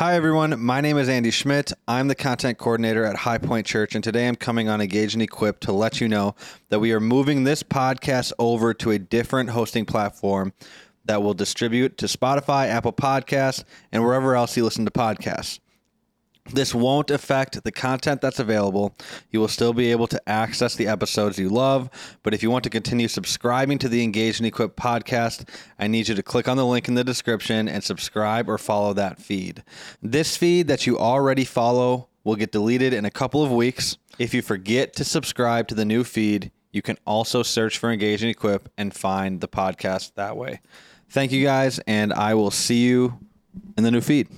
Hi, everyone. My name is Andy Schmidt. I'm the content coordinator at High Point Church, and today I'm coming on Engage and Equip to let you know that we are moving this podcast over to a different hosting platform that will distribute to Spotify, Apple Podcasts, and wherever else you listen to podcasts. This won't affect the content that's available. You will still be able to access the episodes you love, but if you want to continue subscribing to the Engage and Equip podcast, I need you to click on the link in the description and subscribe or follow that feed. This feed that you already follow will get deleted in a couple of weeks. If you forget to subscribe to the new feed, you can also search for Engage and Equip and find the podcast that way. Thank you guys, and I will see you in the new feed.